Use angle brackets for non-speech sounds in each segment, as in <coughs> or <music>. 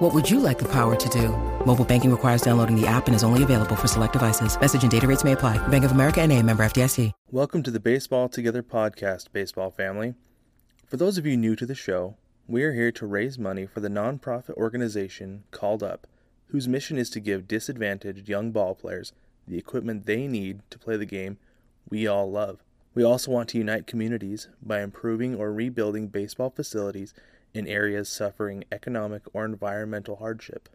What would you like the power to do? Mobile banking requires downloading the app and is only available for select devices. Message and data rates may apply. Bank of America and a member FDIC. Welcome to the Baseball Together podcast, baseball family. For those of you new to the show, we are here to raise money for the nonprofit organization Called Up, whose mission is to give disadvantaged young ball players the equipment they need to play the game we all love. We also want to unite communities by improving or rebuilding baseball facilities in areas suffering economic or environmental hardship.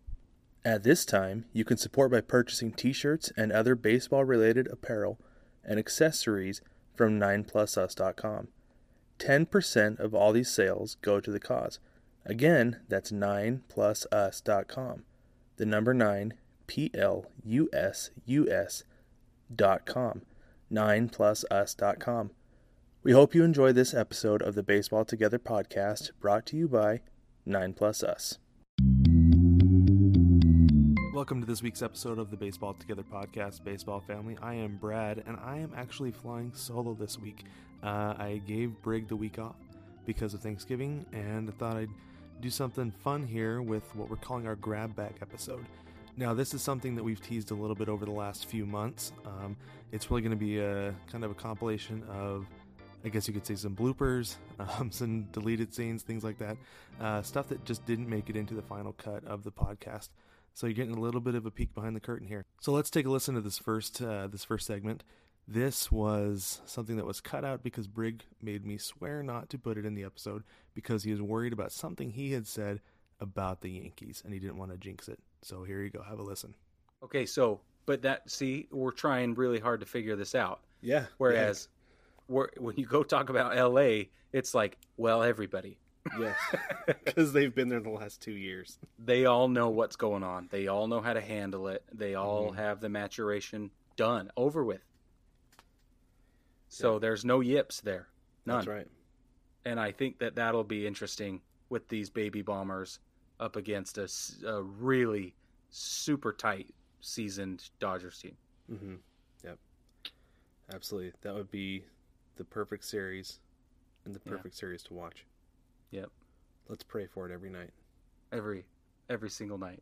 At this time, you can support by purchasing t shirts and other baseball related apparel and accessories from 9plusus.com. 10% of all these sales go to the cause. Again, that's 9plusus.com. The number 9, P L U S U S dot com. 9plusus.com. We hope you enjoy this episode of the Baseball Together podcast brought to you by 9 Plus Us. Welcome to this week's episode of the Baseball Together podcast, Baseball Family. I am Brad, and I am actually flying solo this week. Uh, I gave Brig the week off because of Thanksgiving, and I thought I'd do something fun here with what we're calling our grab bag episode. Now, this is something that we've teased a little bit over the last few months. Um, it's really going to be a kind of a compilation of, I guess you could say, some bloopers, <laughs> um, some deleted scenes, things like that, uh, stuff that just didn't make it into the final cut of the podcast. So you're getting a little bit of a peek behind the curtain here. So let's take a listen to this first uh, this first segment. This was something that was cut out because Brig made me swear not to put it in the episode because he was worried about something he had said about the Yankees and he didn't want to jinx it. So here you go. Have a listen. Okay, so but that see, we're trying really hard to figure this out. Yeah. Whereas, we're, when you go talk about L.A., it's like, well, everybody. Yes. <laughs> Because they've been there the last two years. They all know what's going on. They all know how to handle it. They all Mhm. have the maturation done, over with. So Yeah. there's no yips there, none. That's right. And I think that that'll be interesting with these baby bombers up against a really super tight, seasoned Dodgers team. Mm-hmm. Yep. Absolutely. That would be the perfect series and the Yeah. perfect series to watch. Yep. Let's pray for it every night. every every single night.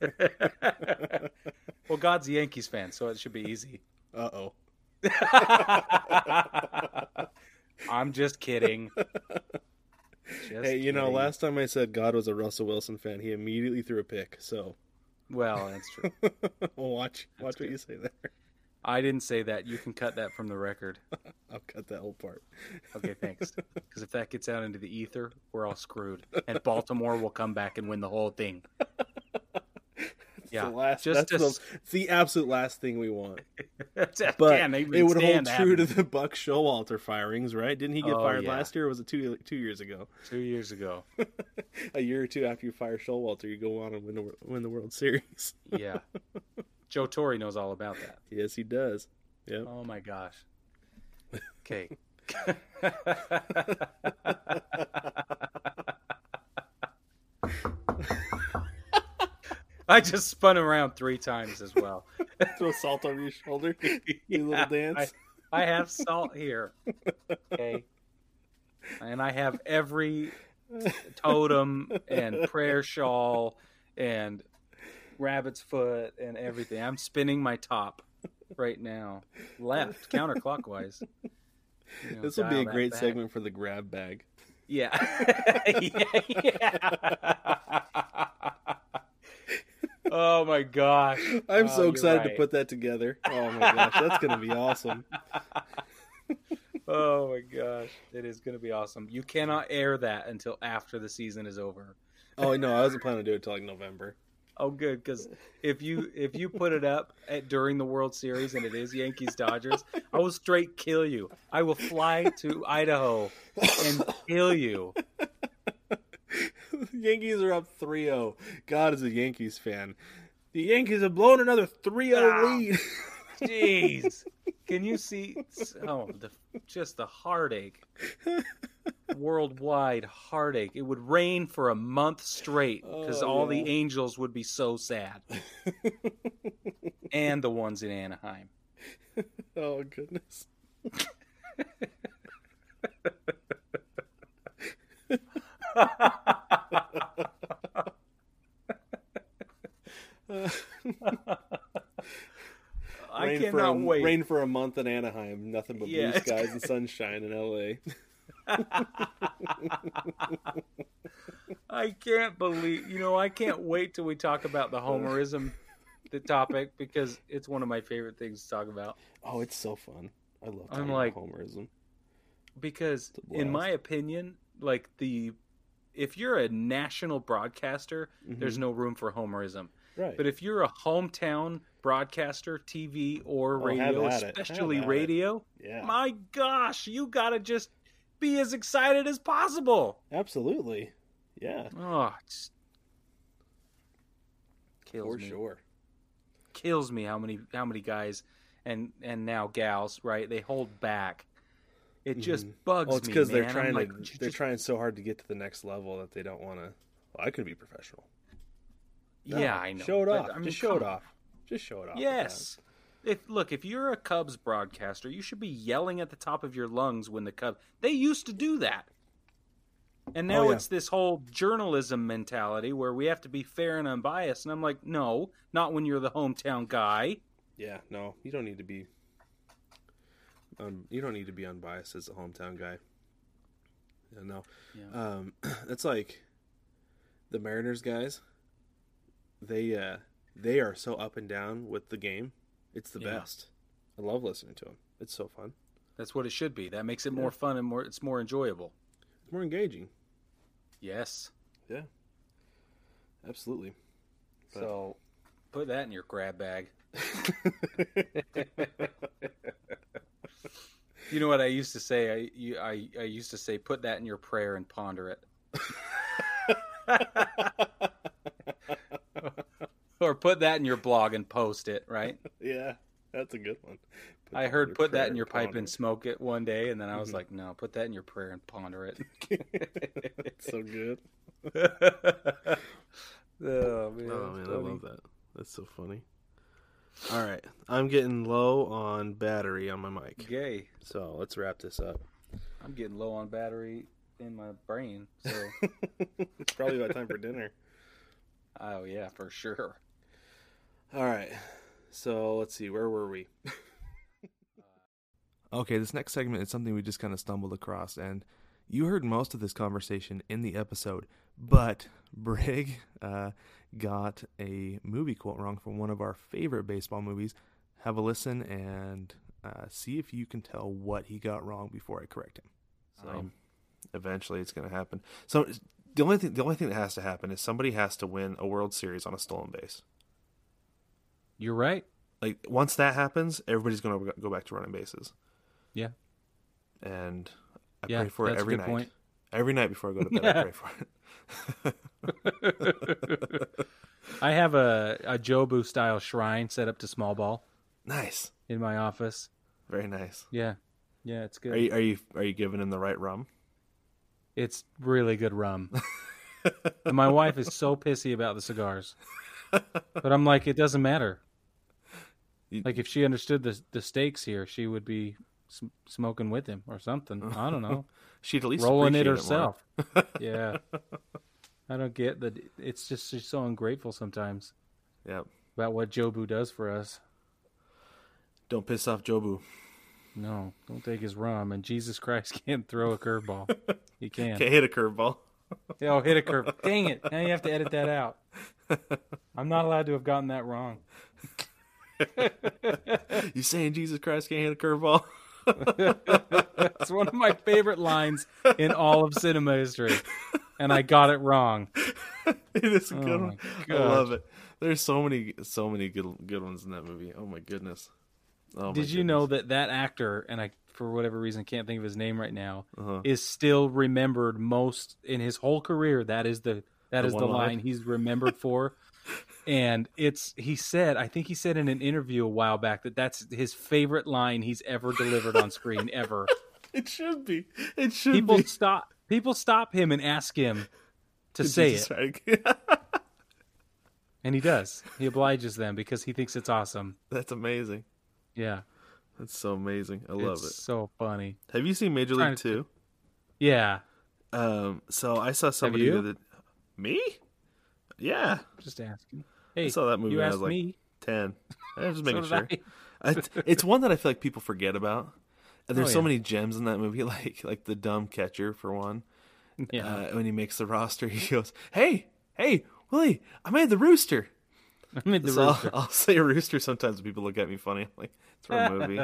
<laughs> well, God's a Yankees fan, so it should be easy. Uh oh. <laughs> I'm just kidding. Just Hey, you know, last time I said God was a Russell Wilson fan, he immediately threw a pick. So Well, that's true. <laughs> watch, That's watch what you say there. I didn't say that. You can cut that from the record. <laughs> I'll cut that whole part. Okay, thanks. <laughs> Because if that gets out into the ether, we're all screwed, and Baltimore will come back and win the whole thing. <laughs> It's Yeah, the last, just that's to the, it's the absolute last thing we want. But Damn, it would hold true to the Buck Showalter firings, right? Didn't he get Oh, fired yeah. last year? Or was it two two years ago? two years ago. a year or two after you fire Showalter, you go on and win the win the World Series. Yeah, Joe Torre knows all about that. <laughs> yes, he does. Yep. Oh my gosh. Okay. <laughs> <laughs> I just spun around three times as well. Throw salt over your shoulder. A Yeah, little dance. I, I have salt here. Okay. And I have every totem and prayer shawl and rabbit's foot and everything. I'm spinning my top right now, left counterclockwise. You know, this will be a great back. segment for the grab bag. Yeah. yeah, <laughs> yeah. oh my gosh. I'm Oh, so excited to put that together. Oh my gosh, that's gonna be awesome. <laughs> Oh my gosh, it is going to be awesome. You cannot air that until after the season is over. Oh no, I wasn't planning to do it till like November. Oh, good, because if you if you put it up at, during the World Series and it is Yankees Dodgers, I will straight kill you. I will fly to Idaho and kill you. <laughs> Yankees are up 3-0. God is a Yankees fan. The Yankees have blown another 3-0 Ah. lead. <laughs> Jeez, Can you see? Oh, the, just the heartache, worldwide heartache. It would rain for a month straight because Oh, all yeah. the angels would be so sad, and the ones in Anaheim. <laughs> oh goodness. <laughs> rain for a, wait. Rain for a month in Anaheim. Nothing but Yeah. blue <laughs> skies and sunshine in LA. <laughs> I can't believe you know. I can't wait till we talk about the Homerism, the topic, because it's one of my favorite things to talk about. Oh, it's so fun. I love I'm talking like- about homerism. because in my opinion like the if you're a national broadcaster there's Mhm. no room for homerism Right. but if you're a hometown broadcaster tv or Oh, radio. Have especially radio yeah. my gosh you gotta just be as excited as possible Absolutely. Yeah. oh it's kills for me sure. kills me how many how many guys and and now gals right they hold back it just Mhm. bugs Well, it's me because they're trying like, to they're just trying so hard to get to the next level that they don't want to. Well, I could be professional. No, yeah, I know. Show it but, off. I mean, Just show it off. Just show it off. Yes. If look, if you're a Cubs broadcaster, you should be yelling at the top of your lungs when the Cubs. They used to do that, and now Oh, yeah. it's this whole journalism mentality where we have to be fair and unbiased. And I'm like, no, not when you're the hometown guy. Yeah. No, you don't need to be. Um, you don't need to be unbiased as a hometown guy. Yeah, no. Yeah. Um, <clears throat> it's like the Mariners guys. They uh, they are so up and down with the game. It's the Yeah. best. I love listening to them. It's so fun. That's what it should be. That makes it Yeah. more fun and more. It's more enjoyable. It's more engaging. Yes. Yeah. Absolutely. But- So, put that in your grab bag. <laughs> You know what I used to say? I you, I I used to say, put that in your prayer and ponder it. <laughs> <laughs> or put that in your blog and post it, right? <laughs> yeah, that's a good one. Put I heard put that in your pipe and smoke it one day, and then I was Mhm. like, no, put that in your prayer and ponder it. <laughs> it. It's so good. oh man, Oh man, I love that. That's so funny. All right, I'm getting low on battery on my mic, Gay. so let's wrap this up. I'm getting low on battery in my brain, so it's probably about time for dinner. oh yeah, for sure. All right, so let's see, where were we? <laughs> okay, this next segment is something we just kind of stumbled across, and you heard most of this conversation in the episode, but <laughs> Brig uh, got a movie quote wrong from one of our favorite baseball movies. Have a listen and uh, see if you can tell what he got wrong before I correct him. So I'm- eventually, it's going to happen. So the only thing the only thing that has to happen is somebody has to win a World Series on a stolen base. You're right. Like once that happens, everybody's going to go back to running bases. Yeah. And I Yeah, pray for it every night. point. Every night before I go to bed, I pray for it. <laughs> I have a, a Jobu style shrine set up to small ball nice, in my office. very nice. Yeah. Yeah, it's good. Are you are you are you giving him the right rum? It's really good rum. And my wife is so pissy about the cigars. <laughs> But I'm like, it doesn't matter. Like if she understood the the stakes here, she would be sm- smoking with him or something. I don't know, <laughs> She'd at least rolling it herself. <laughs> yeah, I don't get that. It's just she's so ungrateful sometimes Yep. about what Jobu does for us. Don't piss off Jobu. No, don't take his rum. And Jesus Christ <laughs> can't throw a curveball. He can. Can't hit a curveball. Yeah, oh, hit a curve. Dang it! Now you have to edit that out. I'm not allowed to have gotten that wrong. <laughs> you saying Jesus Christ can't hit a curveball? <laughs> It's one of my favorite lines in all of cinema history, and I got it wrong. <laughs> it is a Oh good my one. I love it. There's so many, so many good, good ones in that movie. Oh my goodness. Oh my Did you know that that actor, and I, for whatever reason, can't think of his name right now, Uh-huh. is still remembered most in his whole career. That is the that The is the line? line he's remembered for. And it's he said I think he said in an interview a while back that that's his favorite line he's ever delivered on screen <laughs> ever. It should be. It should People be. stop people stop him and ask him to say it, and he does. He obliges them because he thinks it's awesome. <laughs> That's amazing. Yeah, That's so amazing. I love it's it. so funny. Have you seen Major League to- Two? Yeah, Um, so I saw somebody that me? Yeah, just asking. Hey, saw that movie You when I was like me. ten. I'm just <laughs> making did sure. I. It's, it's one that I feel like people forget about. And <laughs> there's Oh, so many gems in that movie, <laughs> like like the dumb catcher for one. Yeah. Uh, when he makes the roster, he goes, "Hey, hey, Willie, I made the rooster." I made the So I'll, rooster. I'll say rooster sometimes. when People look at me funny. I'm like it's for a movie.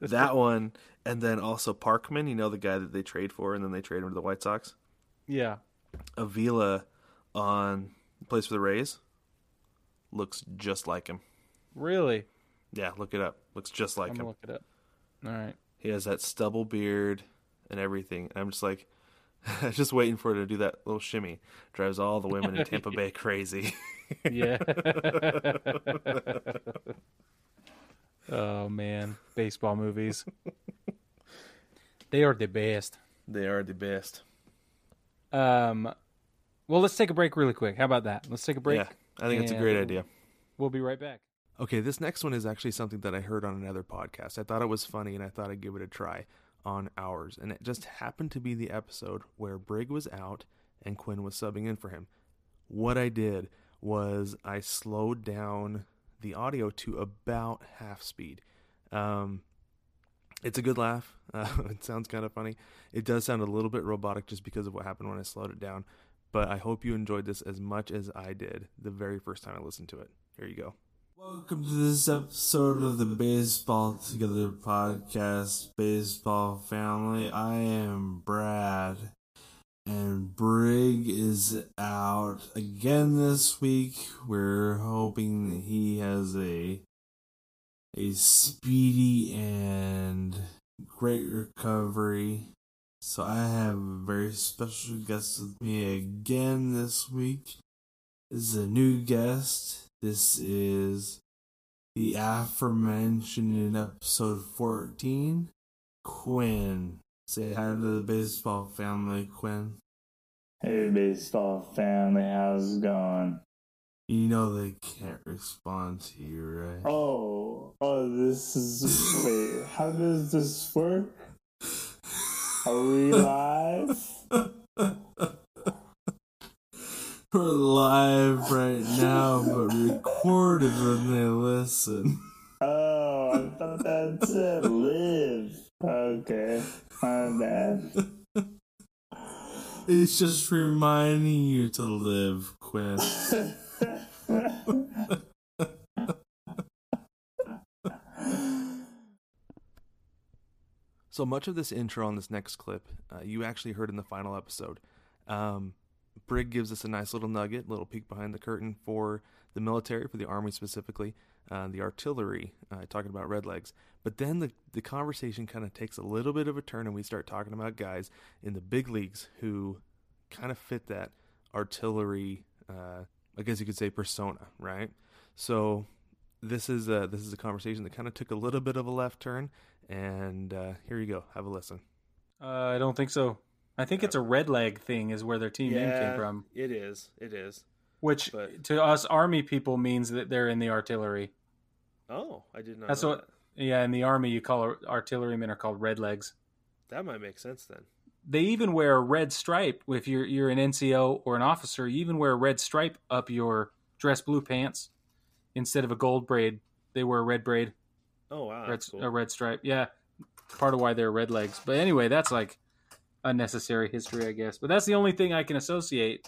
that one, and then also Parkman. You know the guy that they trade for, and then they trade him to the White Sox. Yeah. Avila on plays for the Rays. Looks just like him. Really? Yeah, look it up. Looks just like I'm him. look it up. All right. He has that stubble beard and everything. And I'm just like, <laughs> just waiting for it to do that little shimmy. Drives all the women in Tampa <laughs> Bay crazy. <laughs> Yeah. oh man, baseball movies. they are the best. they are the best. Um, well, let's take a break really quick. How about that? Let's take a break. Yeah, I think it's a great idea. We'll be right back. Okay, this next one is actually something that I heard on another podcast. I thought it was funny and I thought I'd give it a try on ours. And it just happened to be the episode where Brig was out and Quinn was subbing in for him. What I did was I slowed down the audio to about half speed. Um, it's a good laugh. Uh, <laughs> it sounds kind of funny. It does sound a little bit robotic just because of what happened when I slowed it down. But I hope you enjoyed this as much as I did the very first time I listened to it. Here you go. Welcome to this episode of the Baseball Together podcast, Baseball Family. I am Brad, and Brig is out again this week. We're hoping he has a a speedy and great recovery. So I have a very special guest with me again this week. This is a new guest. This is the aforementioned in episode 14, Quinn. Say hi to the baseball family, Quinn. Hey, baseball family, how's it going? You know they can't respond to you, right? Oh, oh, this is. Wait, how does this work? Are we live? We're live right now, but recorded when they listen. <laughs> Oh, I thought that said live. Okay, my bad. <laughs> It's just reminding you to live, Quinn. <laughs> So much of this intro on this next clip, uh, you actually heard in the final episode. Um, Brig gives us a nice little nugget, little peek behind the curtain for the military, for the army specifically, uh, the artillery, uh, talking about redlegs. But then the, the conversation kind of takes a little bit of a turn, and we start talking about guys in the big leagues who kind of fit that artillery, uh, I guess you could say, persona, right? So this is a, this is a conversation that kind of took a little bit of a left turn, and uh, here you go. Have a listen. Uh, I don't think so. I think it's a red leg thing is where their team name came from, It is. It is. which But- to us army people means that they're in the artillery. Oh, I did not. That's know what. Yeah, in the army, you call ar- artillerymen are called red legs. that. that might make sense then. They even wear a red stripe if you're you're an NCO or an officer. You even wear a red stripe up your dress blue pants instead of a gold braid. They wear a red braid, Oh wow, red, cool. a red stripe. Yeah, part of why they're red legs. But anyway, that's like unnecessary history, I guess. But that's the only thing I can associate.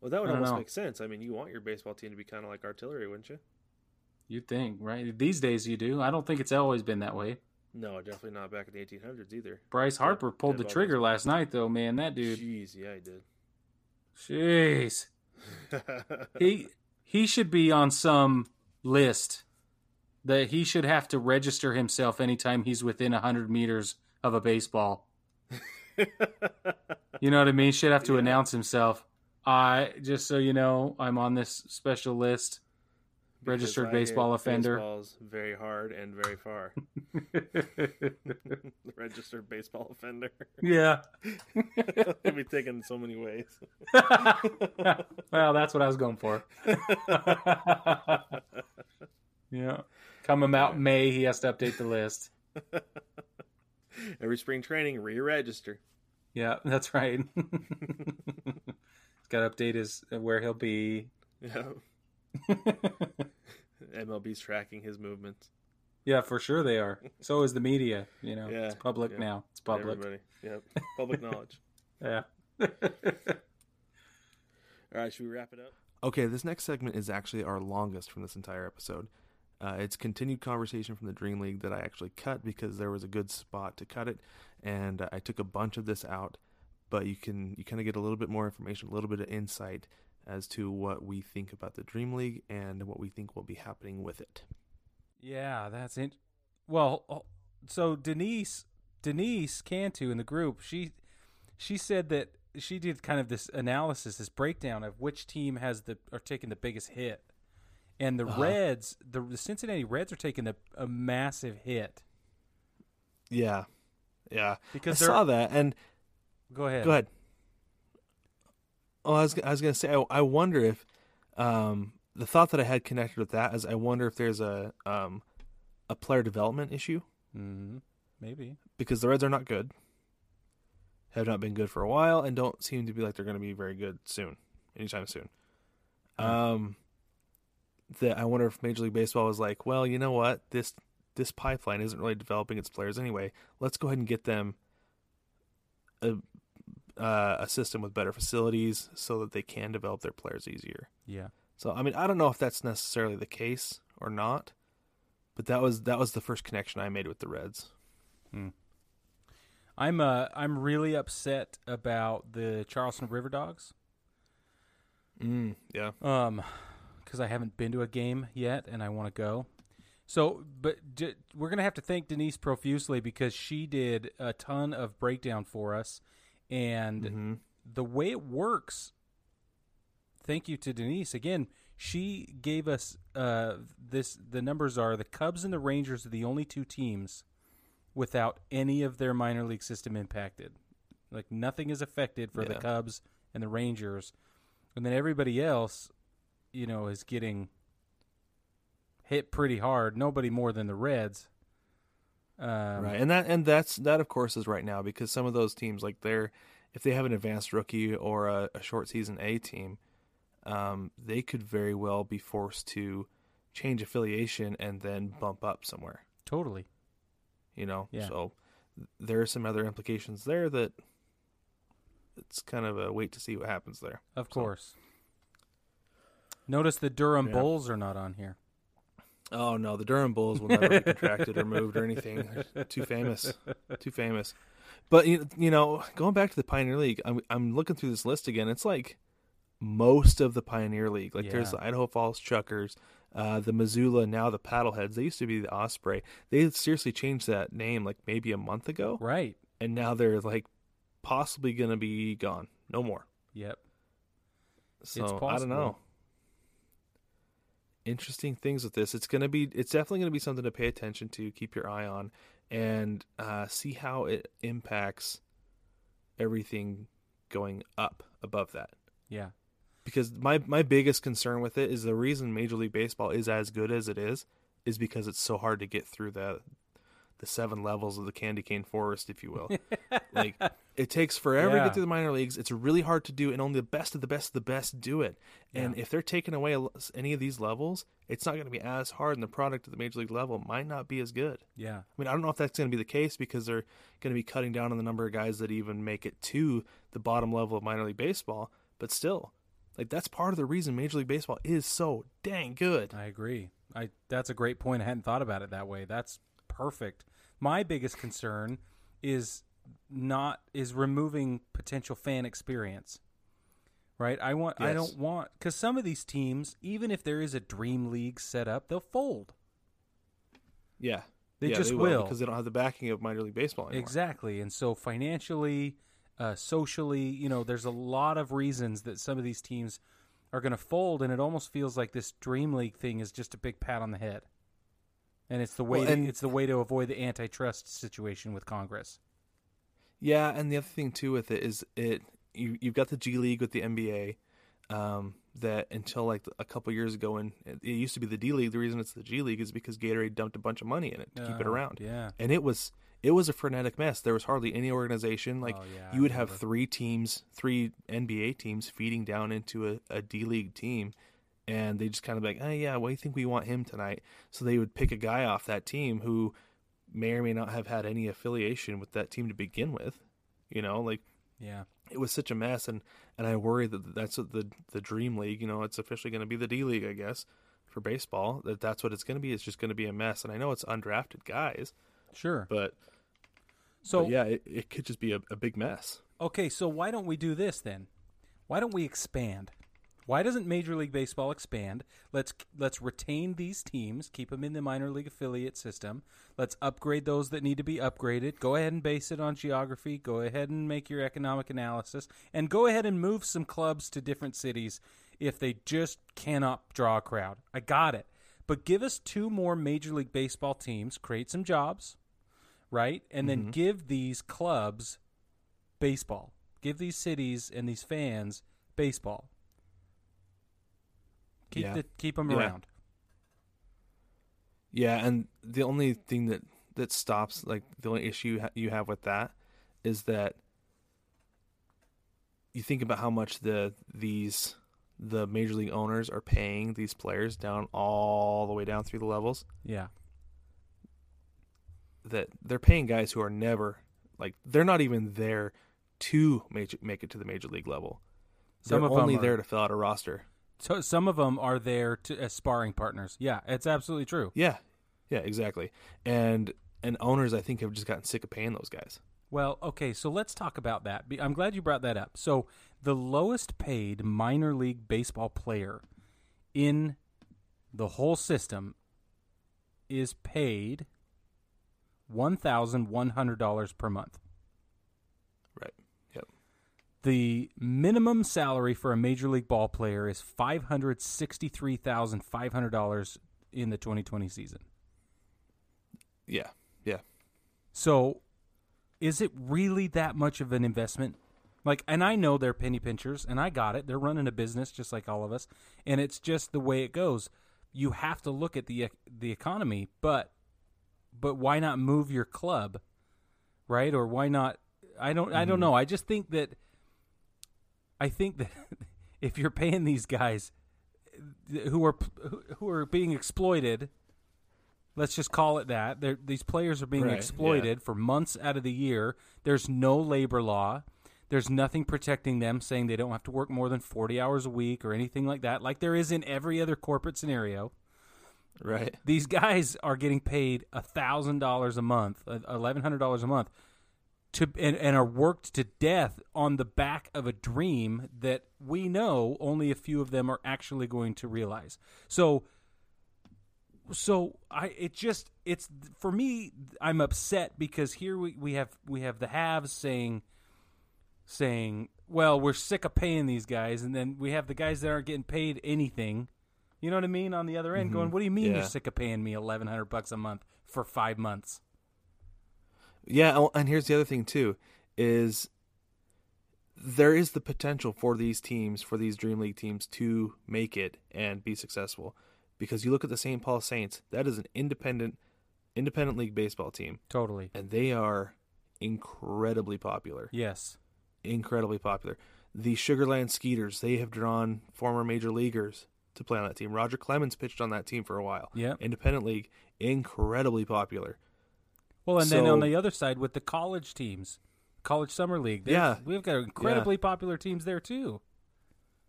well, that would almost know. make sense. I mean, you want your baseball team to be kind of like artillery, wouldn't you? You'd think, right? These days you do. I don't think it's always been that way. No, definitely not back in the 1800s either. Bryce Harper pulled the trigger bodies. last night, though. Man, that dude. Jeez, yeah, he did. Jeez. <laughs> he he should be on some list that he should have to register himself anytime he's within 100 meters of a baseball. <laughs> You know what I mean? Should have to Yeah. announce himself. I just so you know, I'm on this special list. Registered Because I hit baseball offender. Baseballs very hard and very far. <laughs> <laughs> Registered baseball offender. yeah. Could be taken in so many ways. well, that's what I was going for. yeah. Coming out in May, he has to update the list. <laughs> Every spring training, re-register. Yeah, that's right. <laughs> He's got to update his uh, where he'll be. Yeah. <laughs> MLB's tracking his movements. yeah, for sure they are. So is the media. You know, Yeah, it's public yeah. now. It's public. Everybody. Yep. Public knowledge. Yeah. All right, should we wrap it up? Okay, this next segment is actually our longest from this entire episode. Uh, it's continued conversation from the Dream League that I actually cut because there was a good spot to cut it, and I took a bunch of this out. But you can you kind of get a little bit more information, a little bit of insight as to what we think about the Dream League and what we think will be happening with it. Yeah, that's it. Well, oh, so Denise Denise Cantu in the group, she she said that she did kind of this analysis, this breakdown of which team has the are taking the biggest hit, and the Uh-huh. Reds, the, the Cincinnati Reds, are taking a, a massive hit Yeah, yeah. because I saw that, and Go ahead. Go ahead. Oh, I was I was gonna say I, I wonder if um, the thought that I had connected with that is I wonder if there's a um, a player development issue hmm Maybe. because the Reds are not good, have not been good for a while, and don't seem to be like they're going to be very good soon, anytime soon. Um, that I wonder if Major League Baseball was like, well, you know what, this this pipeline isn't really developing its players anyway. Let's go ahead and get them a uh, a system with better facilities so that they can develop their players easier. Yeah. So I mean, I don't know if that's necessarily the case or not, but that was that was the first connection I made with the Reds. I'm uh I'm really upset about the Charleston River Dogs. Mm, yeah. Um, because I haven't been to a game yet, and I want to go. So, but d- we're gonna have to thank Denise profusely because she did a ton of breakdown for us, and hmm the way it works. Thank you to Denise again. She gave us uh this. The numbers are the Cubs and the Rangers are the only two teams without any of their minor league system impacted. Like nothing is affected for the Cubs and the Rangers, and then everybody else, you know, is getting hit pretty hard. Nobody more than the Reds. Um, right, and that and that's that of course is right now because some of those teams like they're if they have an advanced rookie or a, a short season A team, um, they could very well be forced to change affiliation and then bump up somewhere. Totally. You know, Yeah. so there are some other implications there that it's kind of a wait to see what happens there. Of So- course. Notice the Durham Yeah. Bulls are not on here. Oh no, the Durham Bulls will never be <laughs> contracted or moved or anything. They're too famous, too famous. But you you know, going back to the Pioneer League, I'm I'm looking through this list again. It's like most of the Pioneer League. Like there's the Idaho Falls Chukars, uh, the Missoula, now the Paddleheads. They used to be the Osprey. They seriously changed that name like maybe a month ago, Right. and now they're like possibly gonna be gone. No more. Yep. So I don't know. Interesting things with this. It's gonna be. It's definitely gonna be something to pay attention to, keep your eye on, and uh, see how it impacts everything going up above that. Yeah. Because my my biggest concern with it is the reason Major League Baseball is as good as it is is because it's so hard to get through the the seven levels of the candy cane forest, if you will. <laughs> like it takes forever to get through the minor leagues. It's really hard to do, and only the best of the best of the best do it. And Yeah. if they're taking away any of these levels, it's not going to be as hard, and the product at the major league level might not be as good. Yeah. I mean, I don't know if that's going to be the case because they're going to be cutting down on the number of guys that even make it to the bottom level of minor league baseball. But still, like that's part of the reason Major League Baseball is so dang good. I agree. I that's a great point. I hadn't thought about it that way. That's perfect. My biggest concern is not is removing potential fan experience. Right? I want I don't want cuz some of these teams even if there is a dream league set up, they'll fold. Yeah, They Yeah, just will will. because they don't have the backing of minor league baseball anymore. Exactly. And so financially uh, socially. You know, there's a lot of reasons that some of these teams are going to fold, and it almost feels like this Dream League thing is just a big pat on the head. And it's the way Well, to, and- it's the way to avoid the antitrust situation with Congress. Yeah, and the other thing too with it is it you you've got the G League with the NBA. Um, that until like a couple years ago, and it it used to be the D League. The reason it's the G League is because Gatorade dumped a bunch of money in it to keep it Oh, around. Yeah. and it was it was a frenetic mess. There was hardly any organization. Like Oh, yeah, you would have three teams, three NBA teams feeding down into a, a D League team, and they just kind of like, oh yeah, do you think we want him tonight? So they would pick a guy off that team who may or may not have had any affiliation with that team to begin with. You know, like Yeah. it was such a mess, and and I worry that that's what the the Dream League. You know, it's officially going to be the D League, I guess, for baseball. That that's what it's going to be. It's just going to be a mess, and I know it's undrafted guys, Sure. but So but yeah, it, it could just be a, a big mess. Okay, so why don't we do this then? Why don't we expand? Why doesn't Major League Baseball expand? Let's let's retain these teams, keep them in the minor league affiliate system. Let's upgrade those that need to be upgraded. Go ahead and base it on geography. Go ahead and make your economic analysis, and go ahead and move some clubs to different cities if they just cannot draw a crowd. I got it, but give us two more Major League Baseball teams, create some jobs, right, and then mm-hmm. give these clubs baseball. Give these cities and these fans baseball. Keep Yeah. the, keep them Yeah. around. Yeah, and the only thing that that stops, like the only issue you have with that, is that you think about how much the these the major league owners are paying these players down all the way down through the levels. Yeah. that they're paying guys who are never like they're not even there to major, make it to the major league level. Some they're only there to fill out a roster. So some of them are there to as sparring partners. Yeah, it's absolutely true. Yeah, yeah, exactly. And and owners, I think, have just gotten sick of paying those guys. Well, okay, so let's talk about that. Be- I'm glad you brought that up. So the lowest paid minor league baseball player in the whole system is paid one thousand one hundred dollars per month. The minimum salary for a major league ball player is five hundred sixty-three thousand five hundred dollars in the 2020 season. Yeah. Yeah. So, is it really that much of an investment? Like, and I know they're penny pinchers, and I got it. They're running a business just like all of us, and it's just the way it goes. You have to look at the the economy, but but why not move your club, right? Or why not? I don't. I don't mm-hmm. know. I just think that. I think that <laughs> if you're paying these guys who are who are being exploited let's just call it that. They're, these players are being Right, exploited for months out of the year. There's no labor law. There's nothing protecting them, saying they don't have to work more than 40 hours a week or anything like that, like there is in every other corporate scenario. Right. These guys are getting paid $1,000 a month, uh, $1,100 a month, to and, and are worked to death on the back of a dream that we know only a few of them are actually going to realize. So, so I it just it's for me I'm upset because here we, we have we have the haves saying saying well we're sick of paying these guys and then we have the guys that aren't getting paid anything you know what I mean on the other end going what do you mean Mm-hmm. Yeah. you're sick of paying me 1100 bucks a month for 5 months Yeah, oh, and here's the other thing too is there is the potential for these teams, for these Dream League teams to make it and be successful. Because you look at the St. Paul Saints, that is an independent independent league baseball team totally and they are incredibly popular. yes Incredibly popular. The Sugarland Skeeters, they have drawn former major leaguers to play on that team. Roger Clemens pitched on that team for a while. Yeah. Independent league, incredibly popular. Well and then on the other side with the college teams college summer league Yeah. we've got incredibly popular teams there too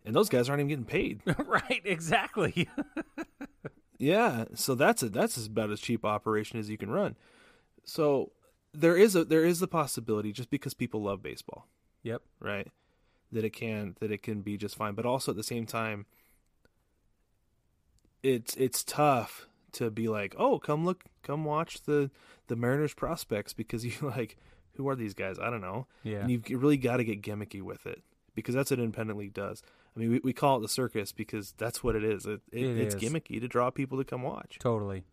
And those guys aren't even getting paid. <laughs> right exactly <laughs> Yeah, so that's a that's about as cheap operation as you can run. So there is a there is the possibility just because people love baseball, yep right? That it can that it can be just fine, but also at the same time it's it's tough to be like, "Oh, come look, come watch the the Mariners prospects because <laughs> you like who are these guys? I don't know. Yeah. And you've really got to get gimmicky with it because that's what independent league does. I mean, we, we call it the circus because that's what it is. It, it, It it's is. gimmicky to draw people to come watch. Totally.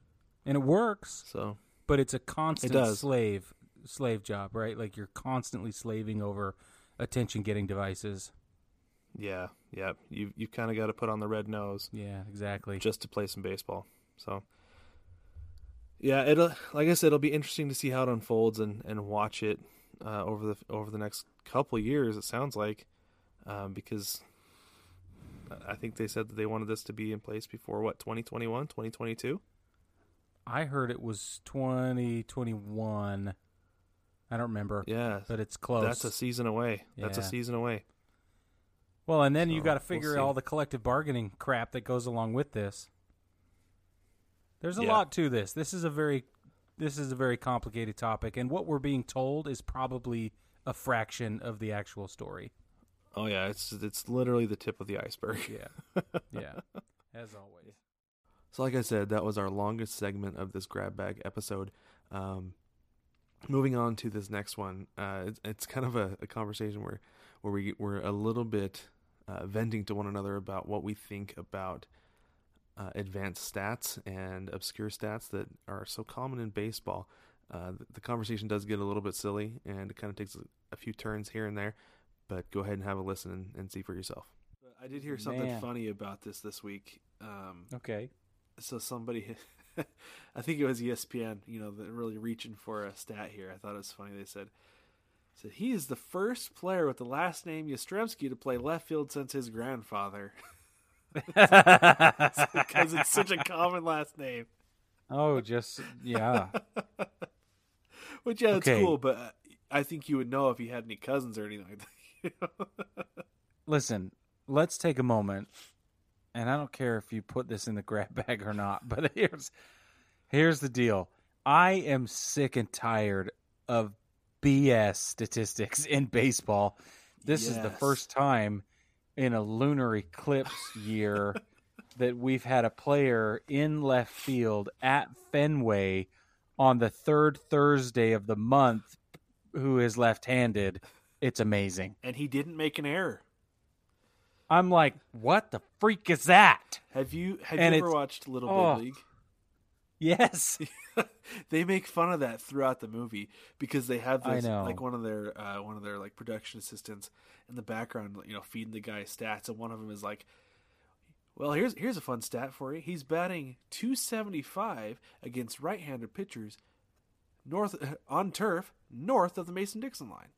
And it works, So but it's a constant does. slave slave job, right? Like you're constantly slaving over attention getting devices. yeah, yeah, you you kind of got to put on the red nose Yeah, exactly. just to play some baseball. So yeah, it'll like I said, it'll be interesting to see how it unfolds and and watch it uh, over the over the next couple of years. It sounds like um, because I think they said that they wanted this to be in place before what 2021, 2022. I heard it was 2021. I don't remember, Yeah, but it's close. that's a season away. That's a season away. well, and then you so got to we'll figure see. all the collective bargaining crap that goes along with this. There's a Yeah. lot to this. This is a very this is a very complicated topic and what we're being told is probably a fraction of the actual story. Oh yeah, it's it's literally the tip of the iceberg. Yeah. <laughs> Yeah. As always. So, like I said, that was our longest segment of this grab bag episode. Um, moving on to this next one, uh, it's, it's kind of a, a conversation where where we we're a little bit uh, venting to one another about what we think about uh, advanced stats and obscure stats that are so common in baseball. Uh, the, the conversation does get a little bit silly, and it kind of takes a, a few turns here and there. But go ahead and have a listen and, and see for yourself. I did hear something Man. funny about this this week. Um, Okay. so somebody <laughs> i think it was espn you know that really reaching for a stat here i thought it was funny they said said he is the first player with the last name Yastrzemski to play left field since his grandfather <laughs> because it's such a common last name oh, just yeah. <laughs> which yeah it's Okay. cool but uh, i think you would know if he had any cousins or anything like that? <laughs> Listen, let's take a moment, and I don't care if you put this in the grab <laughs> bag or not, but here's here's the deal. I am sick and tired of BS statistics in baseball. This is the first time in a lunar eclipse year <laughs> that we've had a player in left field at Fenway on the third Thursday of the month who is left-handed. It's amazing. and he didn't make an error I'm like, what the freak is that? have you have And you ever watched little oh. big league Yes. <laughs> they make fun of that throughout the movie because they have this like one of their uh, one of their like production assistants in the background, you know, feeding the guy stats, and one of them is like, "Well, here's here's a fun stat for you. He's batting 275 against right-handed pitchers north <laughs> on turf north of the Mason Dixon line."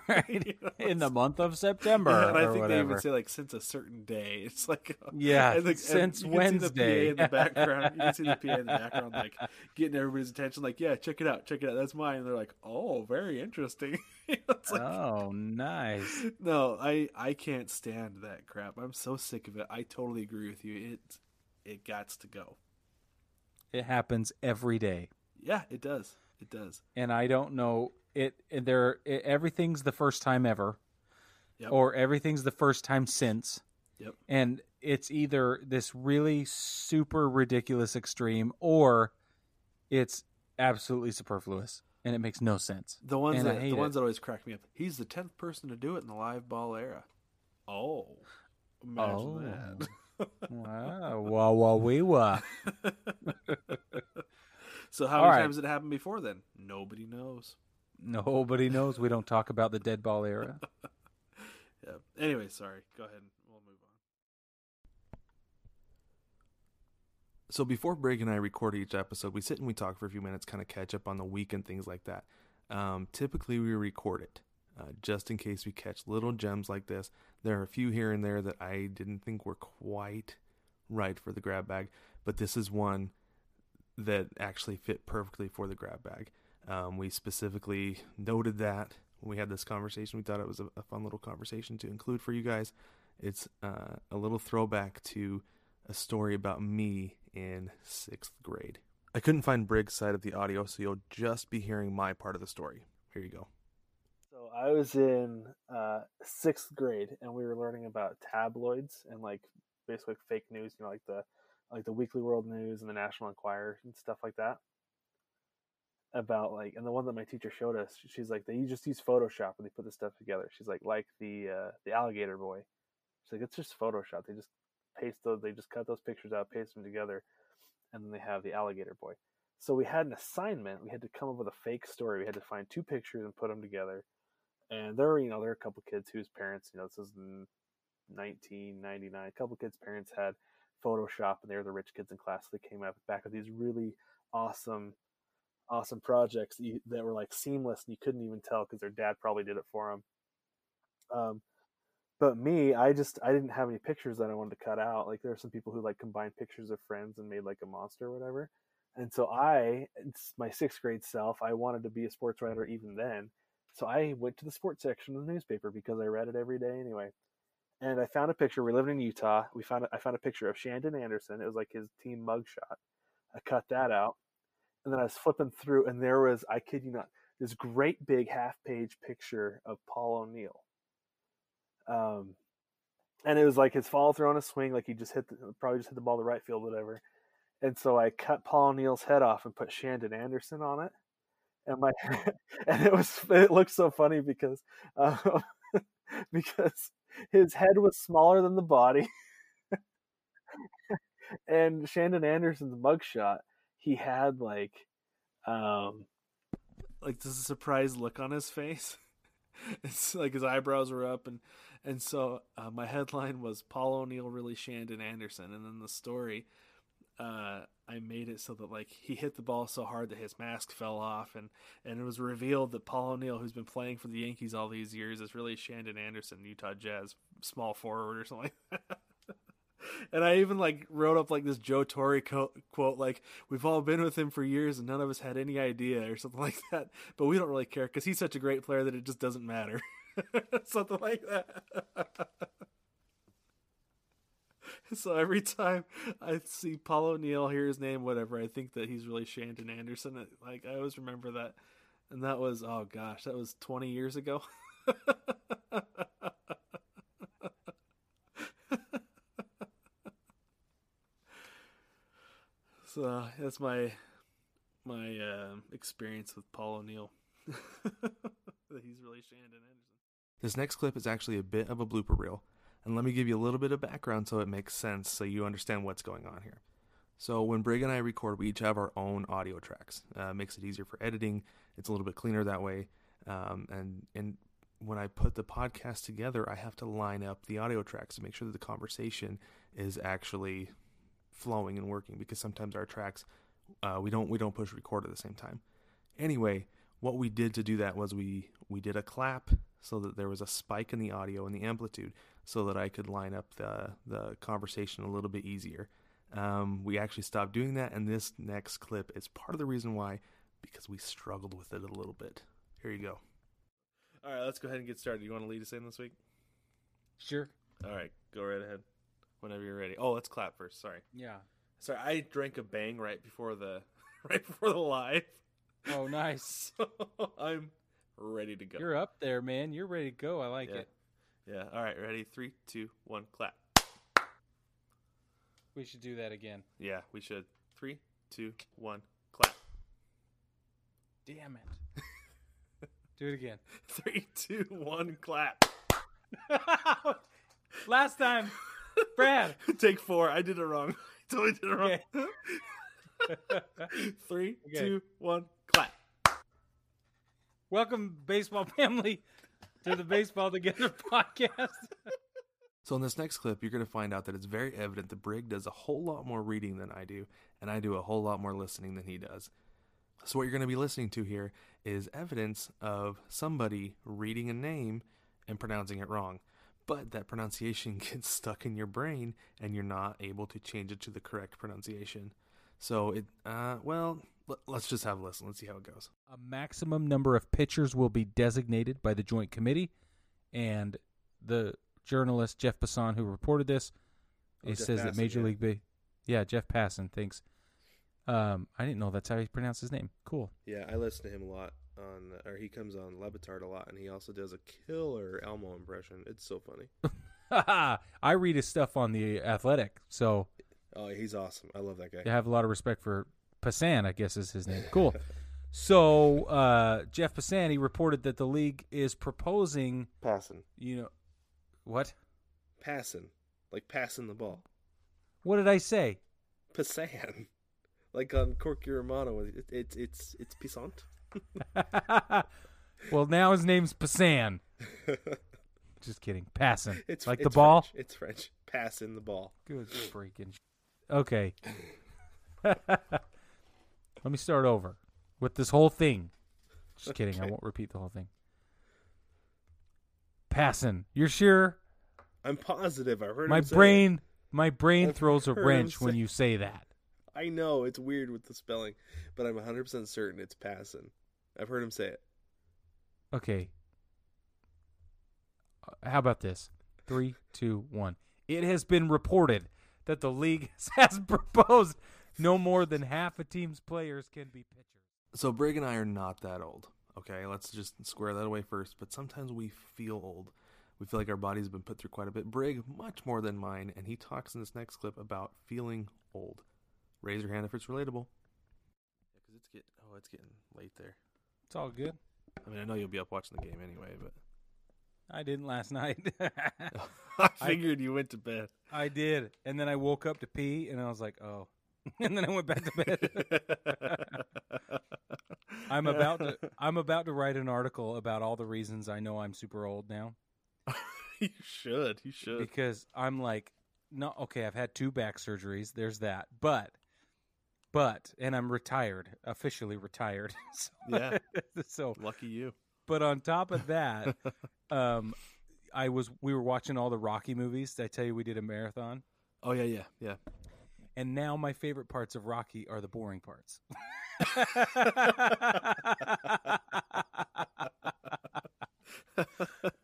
<laughs> <laughs> right. In the month of <laughs> September Yeah, and I think they whatever. even say like since a certain day. It's like uh, Yeah, and and since you can see the PA Wednesday. in the background. You can see the PA in the background, like getting everybody's attention. Like, yeah, check it out, check it out. That's mine. And they're like, oh, very interesting. it's like, oh, nice. no, I I can't stand that crap. I'm so sick of it. I totally agree with you. It it gots to go. It happens every day. Yeah, it does. It does. And I don't know it it- there everything's the first time ever Yep. or everything's the first time since. Yep. And it's either this really super ridiculous extreme or it's absolutely superfluous and it makes no sense. The ones And that the ones it. that always crack me up. He's the tenth person to do it in the live ball era. Oh, imagine oh. that. <laughs> wow. Wah wah wee wah. <laughs> So how All many right. times did it happen before then? Nobody knows. Nobody knows. We don't talk about the dead ball era. <laughs> Yeah. Anyway, sorry. Go ahead. We'll move on. So before Brig and I record each episode, we sit and we talk for a few minutes, kind of catch up on the week and things like that. Um, typically, we record it uh, just in case we catch little gems like this. There are a few here and there that I didn't think were quite right for the grab bag, but this is one that actually fit perfectly for the grab bag. Um, we specifically noted that when we had this conversation. We thought it was a, a fun little conversation to include for you guys. It's uh, a little throwback to a story about me in sixth grade. I couldn't find Brig's side of the audio, so you'll just be hearing my part of the story. Here you go. So I was in uh, sixth grade, and we were learning about tabloids and like basically fake news. You know, like the like the Weekly World News and the National Enquirer and stuff like that. About like, and the one that my teacher showed us, she's like, they just use Photoshop and they put this stuff together. She's like, like the uh, the alligator boy. She's like, it's just Photoshop. They just paste those, they just cut those pictures out, paste them together, and then they have the alligator boy. So we had an assignment. We had to come up with a fake story. We had to find two pictures and put them together. And there were, you know, there were a couple kids whose parents, you know, this is in 1999. A couple kids' parents had Photoshop, and they were the rich kids in class. So they came up back with these really awesome, awesome projects that, you, that were like seamless, and you couldn't even tell because their dad probably did it for them. Um, but me, I just I didn't have any pictures that I wanted to cut out. Like there are some people who like combined pictures of friends and made like a monster or whatever. And so I, it's my sixth grade self, I wanted to be a sports writer even then. So I went to the sports section of the newspaper because I read it every day anyway. And I found a picture. We're living in Utah. We found I found a picture of Shandon Anderson. It was like his team mugshot. I cut that out, and then I was flipping through, and there was I kid you not this great big half page picture of Paul O'Neill. Um, and it was like his follow through on a swing, like he just hit the, probably just hit the ball to right field, whatever. And so I cut Paul O'Neill's head off and put Shandon Anderson on it. And my <laughs> <laughs> and it was it looked so funny because uh, <laughs> because his head was smaller than the body. and Shandon Anderson's mugshot, he had like um like this surprised look on his face. <laughs> It's like his eyebrows were up, and and so uh, my headline was Paul O'Neill really Shandon Anderson, and then the story, uh, I made it so that like he hit the ball so hard that his mask fell off, and and it was revealed that Paul O'Neill, who's been playing for the Yankees all these years, is really Shandon Anderson, Utah Jazz small forward or something. Like <laughs> and I even like wrote up like this Joe Torre co- quote, like "We've all been with him for years, and none of us had any idea," or something <laughs> like that. But we don't really care because he's such a great player that it just doesn't matter. <laughs> something like that. <laughs> so every time I see Paul O'Neill, hear his name, whatever, I think that he's really Shandon Anderson. Like I always remember that, and that was oh gosh, that was twenty years ago. So that's my my uh, experience with Paul O'Neill. <laughs> he's really Shandon Anderson. This next clip is actually a bit of a blooper reel, and let me give you a little bit of background so it makes sense, so you understand what's going on here. So when Brig and I record, we each have our own audio tracks. Uh, makes it easier for editing. It's a little bit cleaner that way. Um, and and when I put the podcast together, I have to line up the audio tracks to make sure that the conversation is actually flowing and working because sometimes our tracks uh, we don't we don't push record at the same time. Anyway, what we did to do that was we we did a clap so that there was a spike in the audio and the amplitude so that I could line up the the conversation a little bit easier. Um, we actually stopped doing that, and this next clip is part of the reason why because we struggled with it a little bit. Here you go. All right, let's go ahead and get started. You want to lead us in this week? Sure. All right, go right ahead whenever you're ready. Oh, let's clap first. Sorry. Yeah. Sorry, I drank a bang right before the <laughs> right before the live. Oh, nice. <laughs> So I'm ready to go. You're up there, man. You're ready to go. I like yeah. it. Yeah. All right. Ready? Three, two, one. Clap. We should do that again. Yeah, we should. Three, two, one. Clap. Damn it. <laughs> do it again. Three, two, one. Clap. Last time, Brad. <laughs> Take four. I did it wrong. <laughs> I totally did it wrong. Okay. <laughs> Three, Okay. two, one. Clap. Welcome, baseball family, to the Baseball Together podcast. So in this next clip, you're going to find out that it's very evident that Brig does a whole lot more reading than I do, and I do a whole lot more listening than he does. So what you're going to be listening to here is evidence of somebody reading a name and pronouncing it wrong. But that pronunciation <laughs> gets stuck in your brain and you're not able to change it to the correct pronunciation. So it uh well, let, let's just have a listen. Let's see how it goes. A maximum number of pitchers will be designated by the Joint Committee, and the journalist Jeff Passan, who reported this, Oh, he Jeff says that Major yeah. League B, yeah, Jeff Passan thinks. Um, I didn't know that's how he pronounced his name. Cool. Yeah, I listen to him a lot on or he comes on Le Batard a lot and he also does a killer Elmo impression. It's so funny. <laughs> I read his stuff on the Athletic, so Oh, he's awesome. I love that guy. I have a lot of respect for Passan. I guess is his name. Cool. <laughs> So uh, Jeff Pisani reported that the league is proposing, Passing. you know, what? Passing. Like passing the ball. What did I say? Passan. <laughs> Like on Corky Romano, it, it's it's it's pissant. <laughs> well, now his name's Pasan. <laughs> Just kidding. Passing. It's like it's the ball. French. It's French. Passing the ball. Good freaking. Okay. <laughs> Let me start over with this whole thing. Just kidding. I won't repeat the whole thing. Passing. You're sure? I'm positive. I heard My brain, my brain I've throws a wrench when you say that. I know it's weird with the spelling, but I'm 100% certain it's passing. I've heard him say it. Okay. Uh, How about this? Three, two, one. It has been reported that the league <laughs> has proposed no more than half a team's players can be pitchers. So Brig and I are not that old. Okay, let's just square that away first. But sometimes we feel old. We feel like our body's been put through quite a bit. Brig, much more than mine, and he talks in this next clip about feeling old. Raise your hand if it's relatable. Yeah, because it's getting oh, it's getting late there. It's all good. I mean, I know you'll be up watching the game anyway, but I didn't last night. <laughs> <laughs> I figured you went to bed. I did. And then I woke up to pee and I was like, oh. <laughs> and then I went back to bed. I'm about to I'm about to write an article about all the reasons I know I'm super old now. you should. You should. because I'm like, no, okay, I've had two back surgeries. There's that, but, but, and I'm retired, officially retired. <laughs> so, Yeah. <laughs> so, Lucky you. but on top of that, <laughs> um, I was we were watching all the Rocky movies. Did I tell you we did a marathon? Oh yeah, yeah, yeah. And now my favorite parts of Rocky are the boring parts.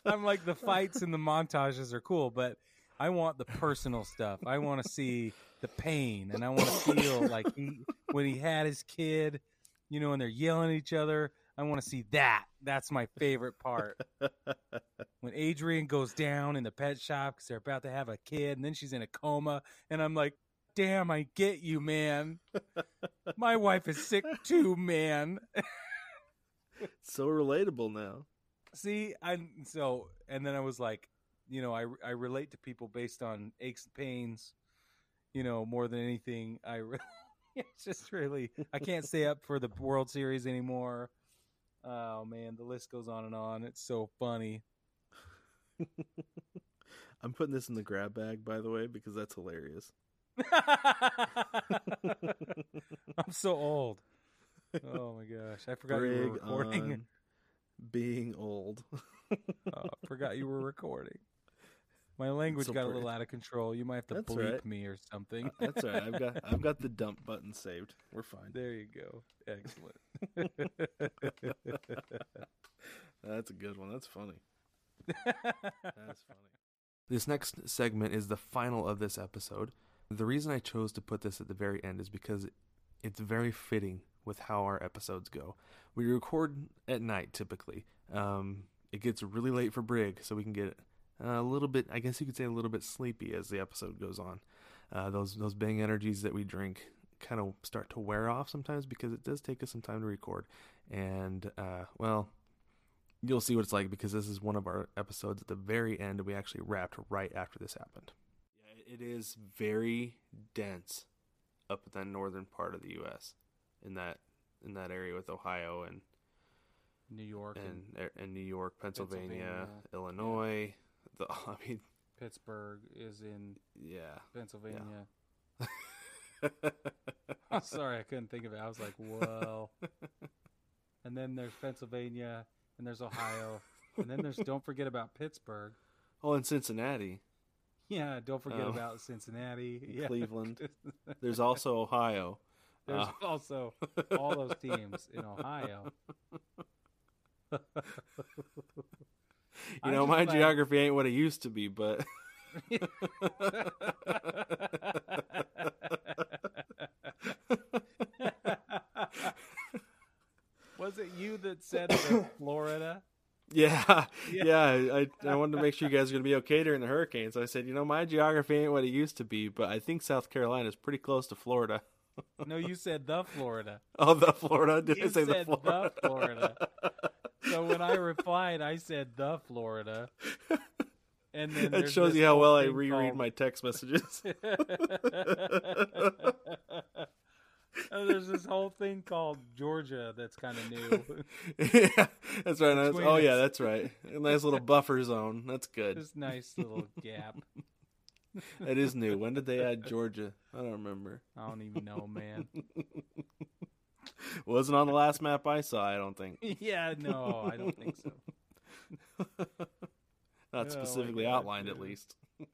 I'm like the fights and the montages are cool, but I want the personal stuff. I want to see the pain, and I want to feel like he, when he had his kid, you know, and they're yelling at each other. I want to see that. That's my favorite part. <laughs> when Adrian goes down in the pet shop because they're about to have a kid, and then she's in a coma, and I'm like, "Damn, I get you, man. My wife is sick too, man." so relatable now. See, I so and then I was like, you know, I I relate to people based on aches and pains, you know, more than anything. I re- <laughs> it's just really I can't stay up for the World Series anymore. Oh man, the list goes on and on. It's so funny. <laughs> I'm putting this in the grab bag, by the way, because that's hilarious. <laughs> I'm so old. Oh my gosh, I forgot you were recording. being old. Oh, I forgot you were recording. My language So got a little out of control. You might have to That's bleep right. me or something. That's all right. I've got I've got the dump button saved. We're fine. There you go. Excellent. <laughs> That's a good one. That's funny. That's funny. This next segment is the final of this episode. The reason I chose to put this at the very end is because it's very fitting with how our episodes go. We record at night typically. Um, it gets really late for Brig, so we can get a little bit, I guess you could say, a little bit sleepy as the episode goes on. Uh, those those bang energies that we drink kind of start to wear off sometimes because it does take us some time to record. And uh, well, you'll see what it's like because this is one of our episodes at the very end. We actually wrapped right after this happened. Yeah, it is very dense up in that northern part of the U.S. in that in that area with Ohio and New York and, and and New York, Pennsylvania, Pennsylvania, Illinois. The <laughs> I mean, Pittsburgh is in yeah. Pennsylvania. I'm <laughs> sorry, I couldn't think of it. I was like, well. <laughs> and then there's Pennsylvania, and there's Ohio, and then there's don't forget about Pittsburgh. oh, in Cincinnati, Yeah, don't forget Um, about Cincinnati. Yeah. Cleveland. there's also Ohio. There's Uh, also all those teams in Ohio. <laughs> You know, my geography ain't what it used to be, but <laughs> Was it you that said that Florida? <coughs> yeah, Yeah. yeah. I I wanted to make sure you guys are gonna be okay during the hurricane, so I said, you know, my geography ain't what it used to be, but I think South Carolina is pretty close to Florida. No, you said the Florida. <laughs> Oh, the Florida. Did You I say the Florida? the Florida. So when I replied, I said the Florida. And then That shows you how well I reread called- my text messages. And <laughs> <laughs> oh, there's this whole thing called Georgia that's kind of new. <laughs> yeah, that's right. Oh yeah, that's right. A nice little buffer zone. That's good. this nice little gap. That is new. When did they add Georgia? I don't remember. I don't even know, man. Wasn't on the last map I saw. I don't think. <laughs> yeah, no, I don't think so. <laughs> Not oh, my specifically God, outlined, at least. <laughs>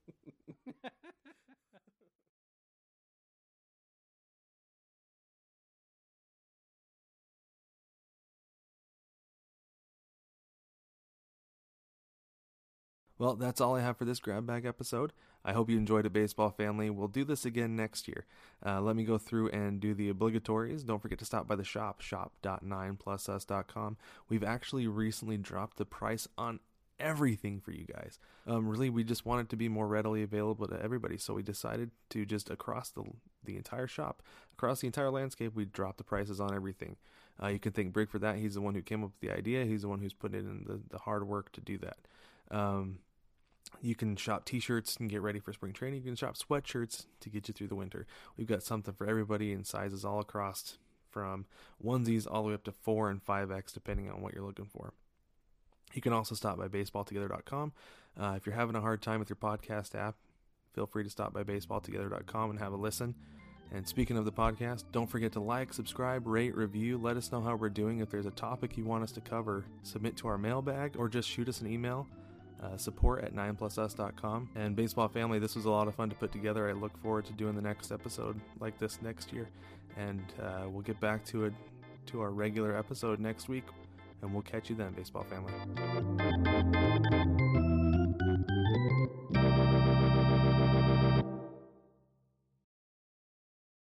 Well, that's all I have for this grab bag episode. I hope you enjoyed it, baseball family. We'll do this again next year. Uh, let me go through and do the obligatories. Don't forget to stop by the shop, shop.9plusus.com. We've actually recently dropped the price on everything for you guys. Um, really, we just want it to be more readily available to everybody, so we decided to just across the the entire shop, across the entire landscape, we drop the prices on everything. Uh, you can thank Brig for that. He's the one who came up with the idea. He's the one who's put in the, the hard work to do that. Um, you can shop t-shirts and get ready for spring training. You can shop sweatshirts to get you through the winter. We've got something for everybody in sizes all across from onesies all the way up to 4 and 5X depending on what you're looking for. You can also stop by baseballtogether.com. Uh, if you're having a hard time with your podcast app, feel free to stop by baseballtogether.com and have a listen. And speaking of the podcast, don't forget to like, subscribe, rate, review. Let us know how we're doing. If there's a topic you want us to cover, submit to our mailbag or just shoot us an email. Uh, support at 9plusus.com. And Baseball Family, this was a lot of fun to put together. I look forward to doing the next episode like this next year. And uh, we'll get back to it to our regular episode next week. And we'll catch you then, Baseball Family.